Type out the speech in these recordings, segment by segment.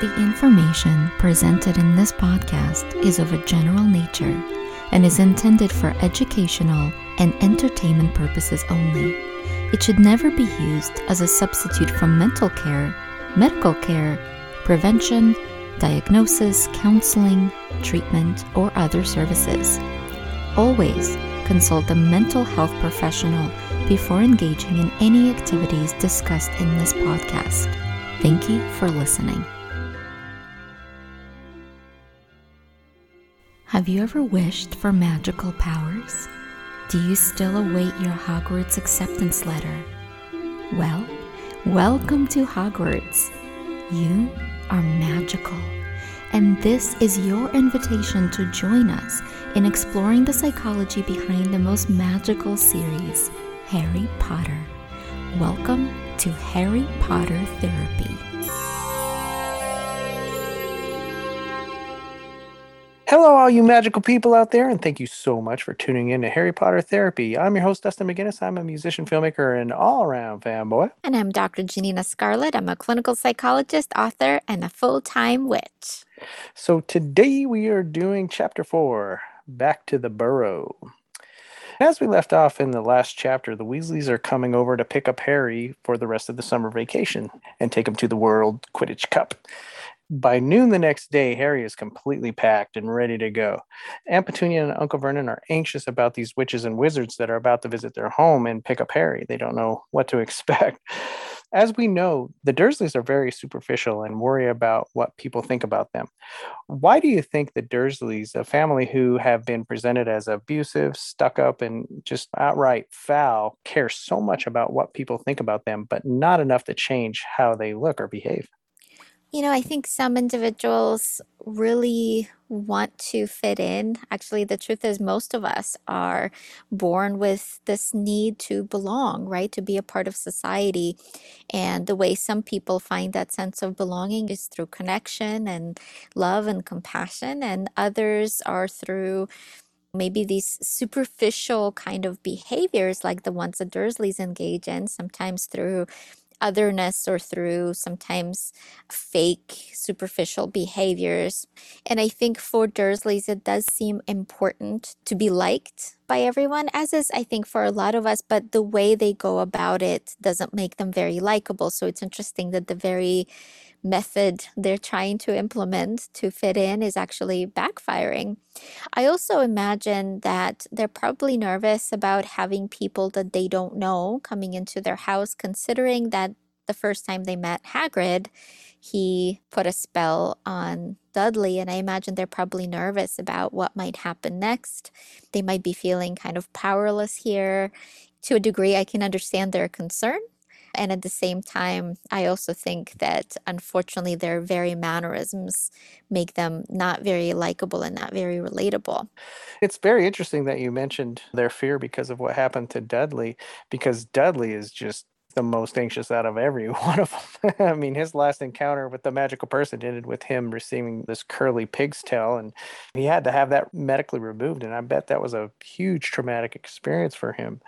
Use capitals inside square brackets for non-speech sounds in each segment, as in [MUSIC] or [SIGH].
The information presented in this podcast is of a general nature and is intended for educational and entertainment purposes only. It should never be used as a substitute for mental care, medical care, prevention, diagnosis, counseling, treatment, or other services. Always consult a mental health professional before engaging in any activities discussed in this podcast. Thank you for listening. Have you ever wished for magical powers? Do you still await your Hogwarts acceptance letter? Well, welcome to Hogwarts. You are magical, and this is your invitation to join us in exploring the psychology behind the most magical series, Harry Potter. Welcome to Harry Potter Therapy. All you magical people out there, and thank you so much for tuning in to Harry Potter Therapy. I'm your host, Dustin McGinnis. I'm a musician, filmmaker, and all around fanboy. And I'm Dr. Janina Scarlet. I'm a clinical psychologist, author, and a full time witch. So today we are doing chapter four Back to the Burrow. As we left off in the last chapter, the Weasleys are coming over to pick up Harry for the rest of the summer vacation and take him to the World Quidditch Cup. By noon the next day, Harry is completely packed and ready to go. Aunt Petunia and Uncle Vernon are anxious about these witches and wizards that are about to visit their home and pick up Harry. They don't know what to [LAUGHS] expect. As we know, the Dursleys are very superficial and worry about what people think about them. Why do you think the Dursleys, a family who have been presented as abusive, stuck up, and just outright foul, care so much about what people think about them, but not enough to change how they look or behave? You know, I think some individuals really want to fit in. Actually, the truth is, most of us are born with this need to belong, right? To be a part of society. And the way some people find that sense of belonging is through connection and love and compassion, and others are through maybe these superficial kind of behaviors like the ones the Dursleys engage in, sometimes through otherness or through sometimes fake, superficial behaviors. And I think for Dursleys, it does seem important to be liked by everyone, as is, I think, for a lot of us, but the way they go about it doesn't make them very likable. So it's interesting that the very method they're trying to implement to fit in is actually backfiring. I also imagine that they're probably nervous about having people that they don't know coming into their house, considering that the first time they met Hagrid, he put a spell on Dudley, and I imagine they're probably nervous about what might happen next. They might be feeling kind of powerless here. To a degree, I can understand their concern and at the same time, I also think that unfortunately their very mannerisms make them not very likable and not very relatable. It's very interesting that you mentioned their fear because of what happened to Dudley, because Dudley is just the most anxious out of every [LAUGHS] one of them. I mean, his last encounter with the magical person ended with him receiving this curly pig's tail, and he had to have that medically removed. And I bet that was a huge traumatic experience for him.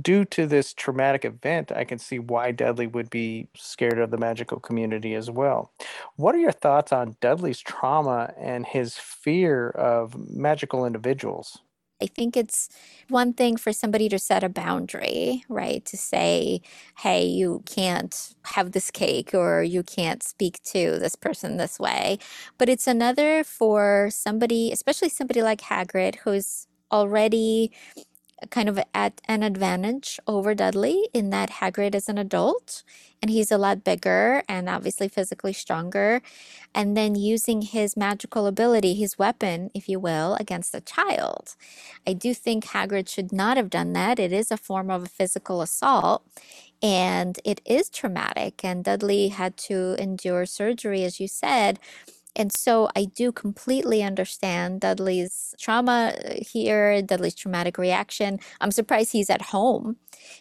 Due to this traumatic event, I can see why Dudley would be scared of the magical community as well. What are your thoughts on Dudley's trauma and his fear of magical individuals? I think it's one thing for somebody to set a boundary, right? To say, hey, you can't have this cake or you can't speak to this person this way. But it's another for somebody, especially somebody like Hagrid, who's already kind of at an advantage over Dudley in that Hagrid is an adult and he's a lot bigger and obviously physically stronger. And then using his magical ability, his weapon, if you will, against a child. I do think Hagrid should not have done that. It is a form of a physical assault and it is traumatic. And Dudley had to endure surgery, as you said and so I do completely understand Dudley's trauma uh, here, Dudley's traumatic reaction. I'm surprised he's at home.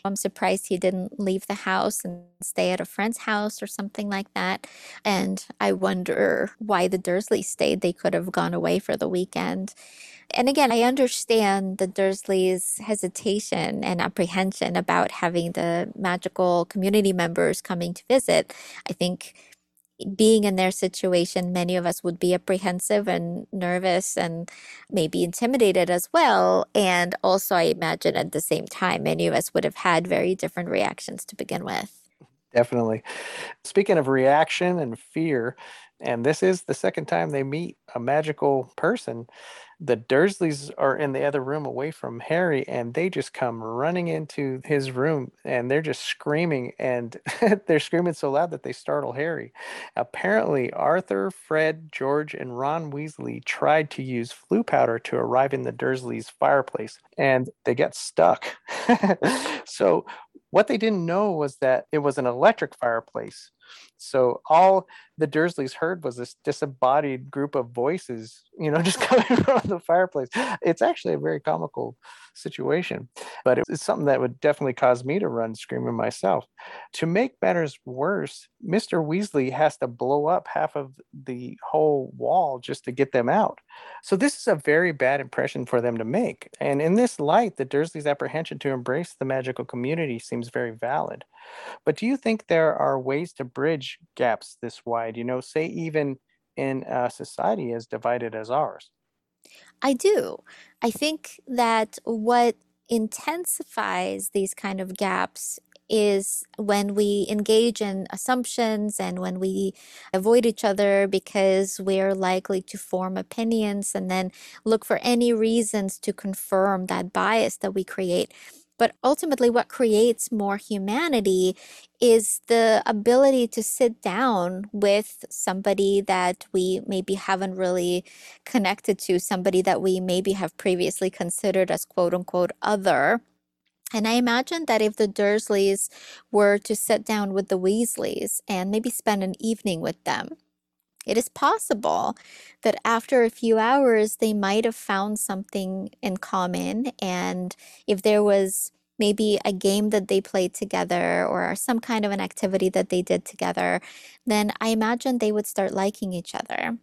I'm surprised he didn't leave the house and stay at a friend's house or something like that. And I wonder why the Dursleys stayed. They could have gone away for the weekend. And again, I understand the Dursleys' hesitation and apprehension about having the magical community members coming to visit. I think being in their situation, many of us would be apprehensive and nervous and maybe intimidated as well. And also, I imagine at the same time, many of us would have had very different reactions to begin with. Definitely. Speaking of reaction and fear, and this is the second time they meet a magical person. The Dursleys are in the other room away from Harry, and they just come running into his room and they're just screaming. And [LAUGHS] they're screaming so loud that they startle Harry. Apparently, Arthur, Fred, George, and Ron Weasley tried to use Floo powder to arrive in the Dursleys' fireplace, and they got stuck. [LAUGHS] so, what they didn't know was that it was an electric fireplace. So all the Dursleys heard was this disembodied group of voices, you know, [LAUGHS] just coming from the fireplace. It's actually a very comical situation, but it's something that would definitely cause me to run screaming myself. To make matters worse, Mr. Weasley has to blow up half of the whole wall just to get them out. So this is a very bad impression for them to make. And in this light, the Dursleys' apprehension to embrace the magical community seems very valid. But do you think there are ways to bridge gaps this wide? You know, say even in a society as divided as ours? I do. I think that what intensifies these kind of gaps is when we engage in assumptions and when we avoid each other because we're likely to form opinions and then look for any reasons to confirm that bias that we create. But ultimately, what creates more humanity is the ability to sit down with somebody that we maybe haven't really connected to, somebody that we maybe have previously considered as quote unquote other. And I imagine that if the Dursleys were to sit down with the Weasleys and maybe spend an evening with them, it is possible that after a few hours, they might have found something in common. And if there was maybe a game that they played together or some kind of an activity that they did together, then I imagine they would start liking each other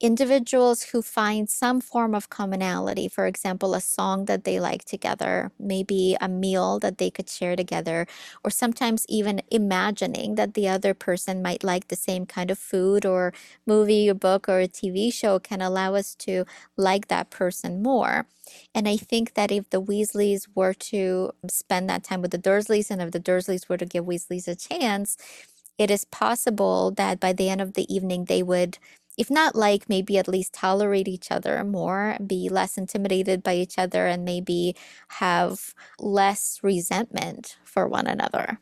individuals who find some form of commonality, for example, a song that they like together, maybe a meal that they could share together, or sometimes even imagining that the other person might like the same kind of food or movie or book or a TV show can allow us to like that person more. And I think that if the Weasleys were to spend that time with the Dursleys and if the Dursleys were to give Weasleys a chance, it is possible that by the end of the evening they would if not like, maybe at least tolerate each other more, be less intimidated by each other, and maybe have less resentment for one another.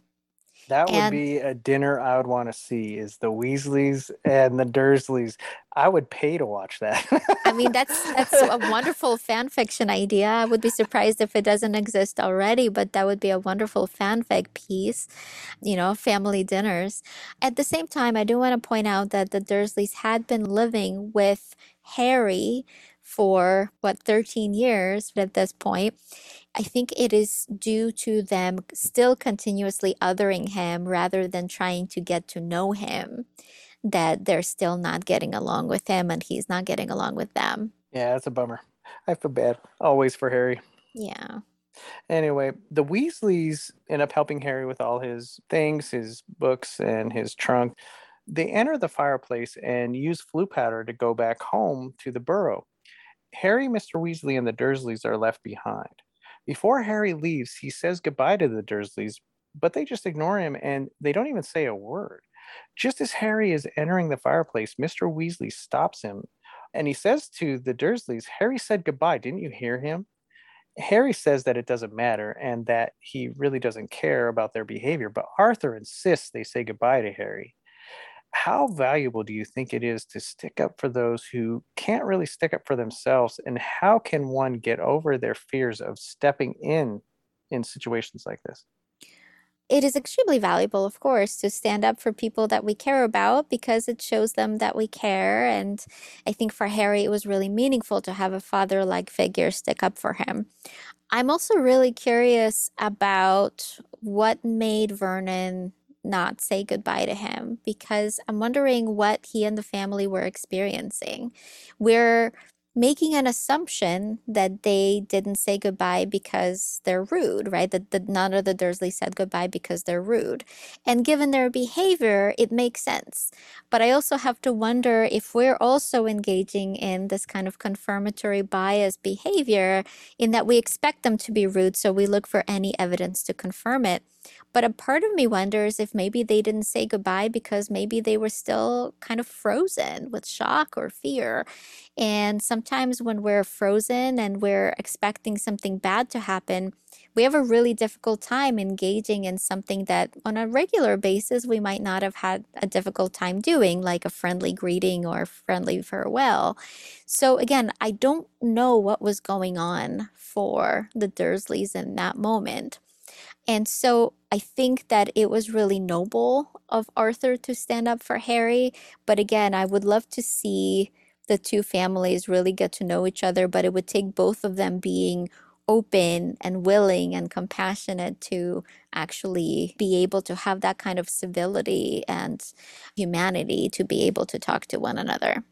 That would and, be a dinner I would want to see is the Weasleys and the Dursleys. I would pay to watch that. I mean, that's that's a [LAUGHS] wonderful fan fiction idea. I would be surprised if it doesn't exist already, but that would be a wonderful fanfic piece, you know, family dinners. At the same time, I do want to point out that the Dursleys had been living with Harry for what 13 years at this point I think it is due to them still continuously othering him rather than trying to get to know him that they're still not getting along with him and he's not getting along with them. Yeah, that's a bummer. I feel bad always for Harry. Yeah. Anyway, the Weasleys end up helping Harry with all his things, his books, and his trunk. They enter the fireplace and use Floo powder to go back home to the burrow. Harry, Mr. Weasley, and the Dursleys are left behind. Before Harry leaves, he says goodbye to the Dursleys, but they just ignore him and they don't even say a word. Just as Harry is entering the fireplace, Mr. Weasley stops him and he says to the Dursleys, Harry said goodbye. Didn't you hear him? Harry says that it doesn't matter and that he really doesn't care about their behavior, but Arthur insists they say goodbye to Harry how valuable do you think it is to stick up for those who can't really stick up for themselves and how can one get over their fears of stepping in in situations like this it is extremely valuable, of course, to stand up for people that we care about because it shows them that we care. And I think for Harry, it was really meaningful to have a father like figure stick up for him. I'm also really curious about what made Vernon not say goodbye to him because I'm wondering what he and the family were experiencing. We're making an assumption that they didn't say goodbye because they're rude, right? That, that none of the Dursley said goodbye because they're rude. And given their behavior, it makes sense. But I also have to wonder if we're also engaging in this kind of confirmatory bias behavior in that we expect them to be rude, so we look for any evidence to confirm it. But a part of me wonders if maybe they didn't say goodbye because maybe they were still kind of frozen with shock or fear. And sometimes when we're frozen and we're expecting something bad to happen, we have a really difficult time engaging in something that on a regular basis we might not have had a difficult time doing, like a friendly greeting or friendly farewell. So, again, I don't know what was going on for the Dursleys in that moment. And so I think that it was really noble of Arthur to stand up for Harry. But again, I would love to see the two families really get to know each other, but it would take both of them being open and willing and compassionate to actually be able to have that kind of civility and humanity to be able to talk to one another.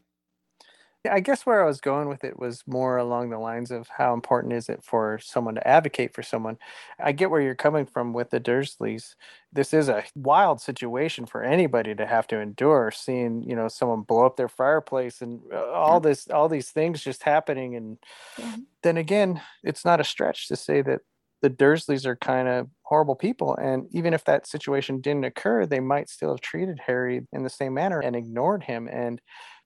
I guess where I was going with it was more along the lines of how important is it for someone to advocate for someone. I get where you're coming from with the Dursleys. This is a wild situation for anybody to have to endure seeing, you know, someone blow up their fireplace and uh, all this all these things just happening and yeah. then again, it's not a stretch to say that the Dursleys are kind of horrible people. And even if that situation didn't occur, they might still have treated Harry in the same manner and ignored him. And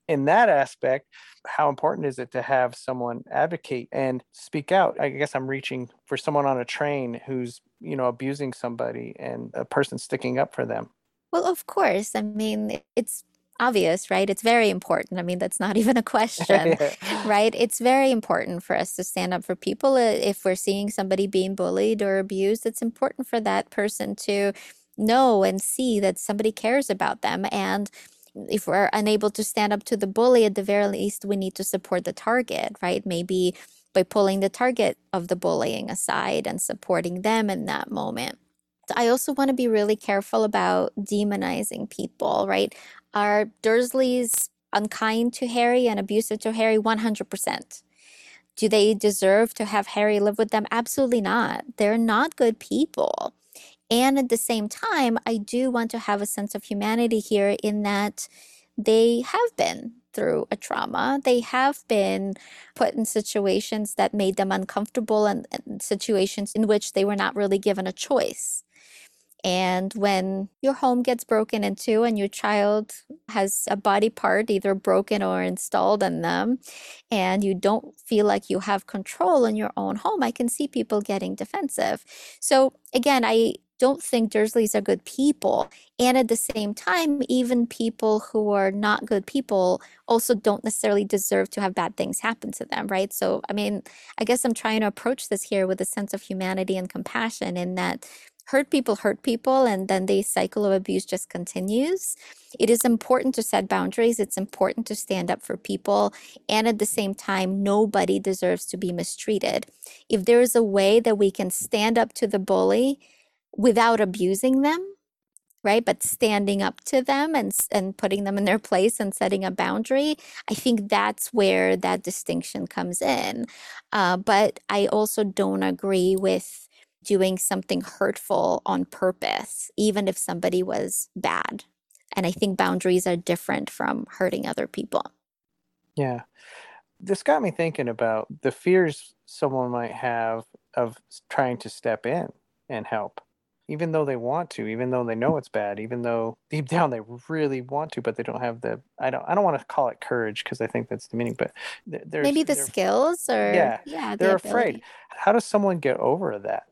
in that aspect, how important is it to have someone advocate and speak out? I guess I'm reaching for someone on a train who's, you know, abusing somebody and a person sticking up for them. Well, of course. I mean, it's obvious, right? It's very important. I mean, that's not [LAUGHS] even a question, [LAUGHS] yeah. right? It's very important for us to stand up for people. Uh, if we're seeing somebody being bullied or abused, it's important for that person to know and see that somebody cares about them and if we're unable to stand up to the bully, at the very least, we need to support the target, right? Maybe by pulling the target of the bullying aside and supporting them in that moment. I also want to be really careful about demonizing people, right? Are Dursleys unkind to Harry and abusive to Harry? 100%. Do they deserve to have Harry live with them? Absolutely not. They're not good people. And at the same time, I do want to have a sense of humanity here in that they have been through a trauma. They have been put in situations that made them uncomfortable and, and, situations in which they were not really given a choice. And when your home gets broken into and your child has a body part either broken or installed in them, and you don't feel like you have control in your own home, I can see people getting defensive. So, again, I don't think Dursleys are good people. And at the same time, even people who are not good people also don't necessarily deserve to have bad things happen to them, right? So, I mean, I guess I'm trying to approach this here with a sense of humanity and compassion in that hurt people hurt people and then the cycle of abuse just continues. It is important to set boundaries. It's important to stand up for people. And at the same time, nobody deserves to be mistreated. If there is a way that we can stand up to the bully, without abusing them right? But standing up to them and and putting them in their place and setting a boundary i think that's where that distinction comes in. Uh, but i also don't agree with doing something hurtful on purpose even if somebody was bad. And i think boundaries are different from hurting other people. Yeah. This got me thinking about the fears someone might have of trying to step in and help even though they want to, even though they know it's bad, even though deep [LAUGHS] down they really want to, but they don't have the I don't I don't want to call it courage because I think that's demeaning, but there's maybe the skills or yeah yeah they're the afraid. How does someone get over that?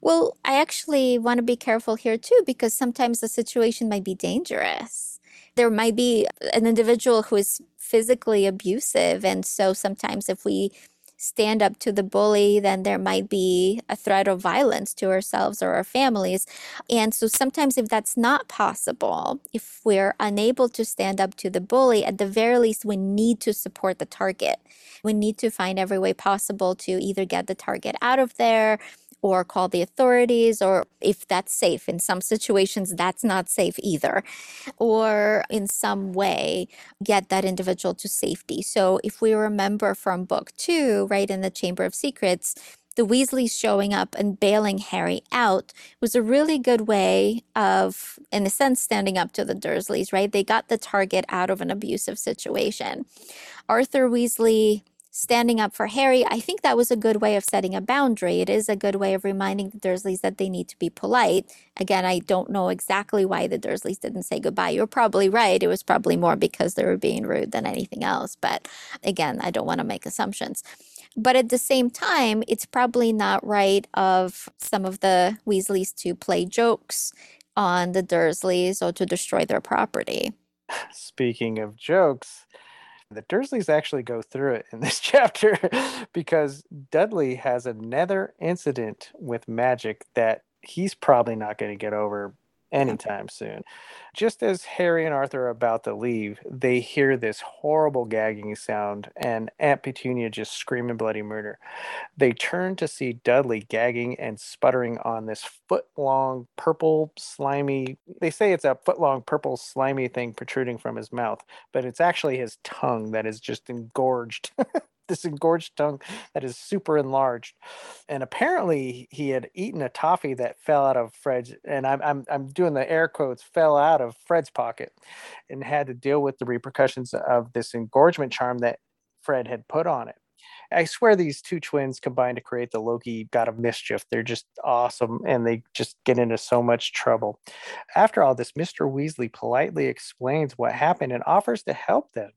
Well, I actually want to be careful here too because sometimes the situation might be dangerous. There might be an individual who is physically abusive, and so sometimes if we stand up to the bully, then there might be a threat of violence to ourselves or our families. And so sometimes, if that's not possible, if we're unable to stand up to the bully, at the very least, we need to support the target. We need to find every way possible to either get the target out of there or call the authorities, or if that's safe. In some situations, that's not safe either, or in some way get that individual to safety. So, if we remember from book two, right, in the Chamber of Secrets, the Weasleys showing up and bailing Harry out was a really good way of, in a sense, standing up to the Dursleys, right? They got the target out of an abusive situation. Arthur Weasley standing up for Harry, I think that was a good way of setting a boundary. It is a good way of reminding the Dursleys that they need to be polite. Again, I don't know exactly why the Dursleys didn't say goodbye. You're probably right. It was probably more because they were being rude than anything else. But again, I don't want to make assumptions. But at the same time, it's probably not right of some of the Weasleys to play jokes on the Dursleys or to destroy their property. [LAUGHS] Speaking of jokes, the Dursleys actually go through it in [LAUGHS] this chapter because Dudley has another incident with magic that he's probably not going to get over anytime soon. Just as Harry and Arthur are about to leave, they hear this horrible gagging sound and Aunt Petunia just screaming bloody murder. They turn to see Dudley gagging and sputtering on this foot long, purple, slimy, they say it's a foot long, purple, slimy thing protruding from his mouth, but it's actually his tongue that is just engorged. [LAUGHS] this engorged tongue that is super enlarged. And apparently he had eaten a toffee that fell out of Fred's and I'm I'm I'm doing the air quotes fell out of Fred's pocket and had to deal with the repercussions of this engorgement charm that Fred had put on it. I swear these two twins combine to create the Loki God of Mischief. They're just awesome and they just get into so much trouble. After all this, Mr. Weasley politely explains what happened and offers to help them.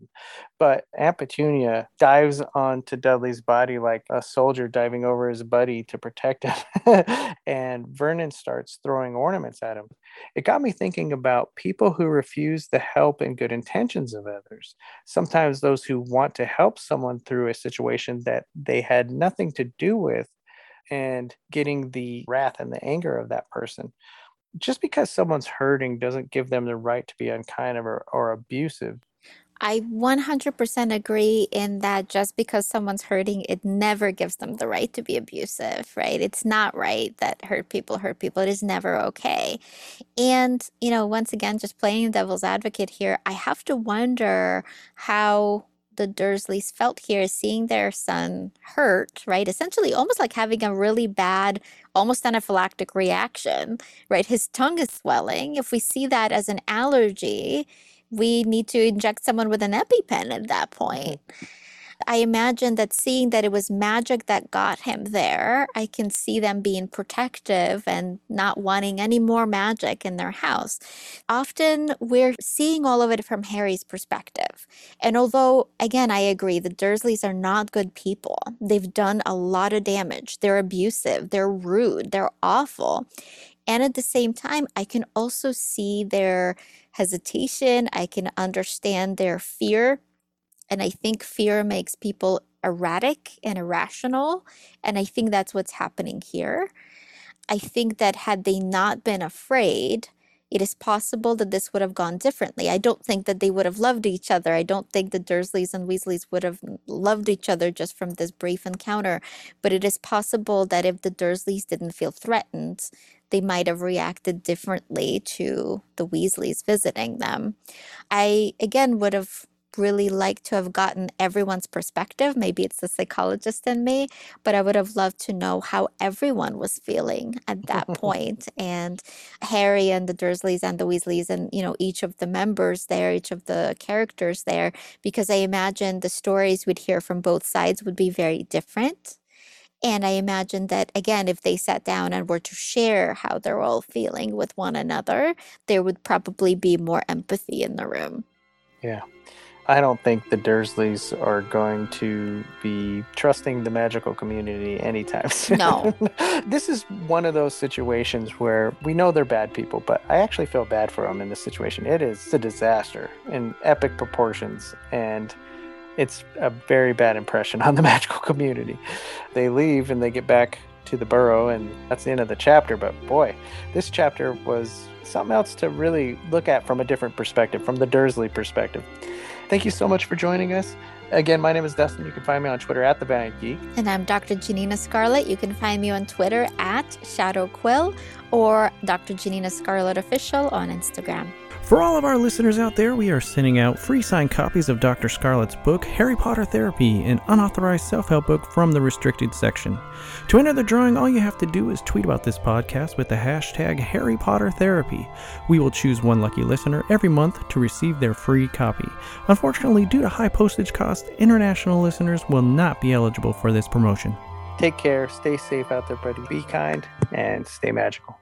But Aunt Petunia dives onto Dudley's body like a soldier diving over his buddy to protect him. [LAUGHS] and Vernon starts throwing ornaments at him. It got me thinking about people who refuse the help and good intentions of others. Sometimes those who want to help someone through a situation that they had nothing to do with and getting the wrath and the anger of that person. Just because someone's hurting doesn't give them the right to be unkind or, or abusive. I 100% agree in that just because someone's hurting, it never gives them the right to be abusive, right? It's not right that hurt people hurt people. It is never okay. And, you know, once again, just playing devil's advocate here, I have to wonder how the Dursleys felt here, seeing their son hurt, right? Essentially, almost like having a really bad, almost anaphylactic reaction, right? His tongue is swelling. If we see that as an allergy, we need to inject someone with an EpiPen at that point. I imagine that seeing that it was magic that got him there, I can see them being protective and not wanting any more magic in their house. Often we're seeing all of it from Harry's perspective. And although, again, I agree, the Dursleys are not good people, they've done a lot of damage. They're abusive, they're rude, they're awful. And at the same time, I can also see their hesitation, I can understand their fear and I think fear makes people erratic and irrational. And I think that's what's happening here. I think that had they not been afraid, it is possible that this would have gone differently. I don't think that they would have loved each other. I don't think the Dursleys and Weasleys would have loved each other just from this brief encounter. But it is possible that if the Dursleys didn't feel threatened, they might have reacted differently to the Weasleys visiting them. I, again, would have really like to have gotten everyone's perspective. Maybe it's the psychologist in me, but I would have loved to know how everyone was feeling at [LAUGHS] that point. And Harry and the Dursleys and the Weasleys and, you know, each of the members there, each of the characters there, because I imagine the stories we'd hear from both sides would be very different. And I imagine that, again, if they sat down and were to share how they're all feeling with one another, there would probably be more empathy in the room. Yeah. I don't think the Dursleys are going to be trusting the magical community anytime [LAUGHS] soon. No. [LAUGHS] this is one of those situations where we know they're bad people, but I actually feel bad for them in this situation. It is a disaster in epic proportions, and it's a very bad impression [LAUGHS] on the magical community. They leave and they get back to the burrow, and that's the end of the chapter. But boy, this chapter was something else to really look at from a different perspective, from the Dursley perspective. Thank you so much for joining us. Again, my name is Dustin. You can find me on Twitter at The Valiant Geek. And I'm Dr. Janina Scarlet. You can find me on Twitter at Shadow Quill or Dr. Janina Scarlet Official on Instagram. For all of our listeners out there, we are sending out free signed copies of Dr. Scarlet's book, Harry Potter Therapy, an unauthorized self help book from the restricted section. To enter the drawing, all you have to do is tweet about this podcast with the hashtag Harry Potter Therapy. We will choose one lucky listener every month to receive their free copy. Unfortunately, due to high postage costs, international listeners will not be eligible for this promotion. Take care, stay safe out there, buddy. Be kind, and stay magical.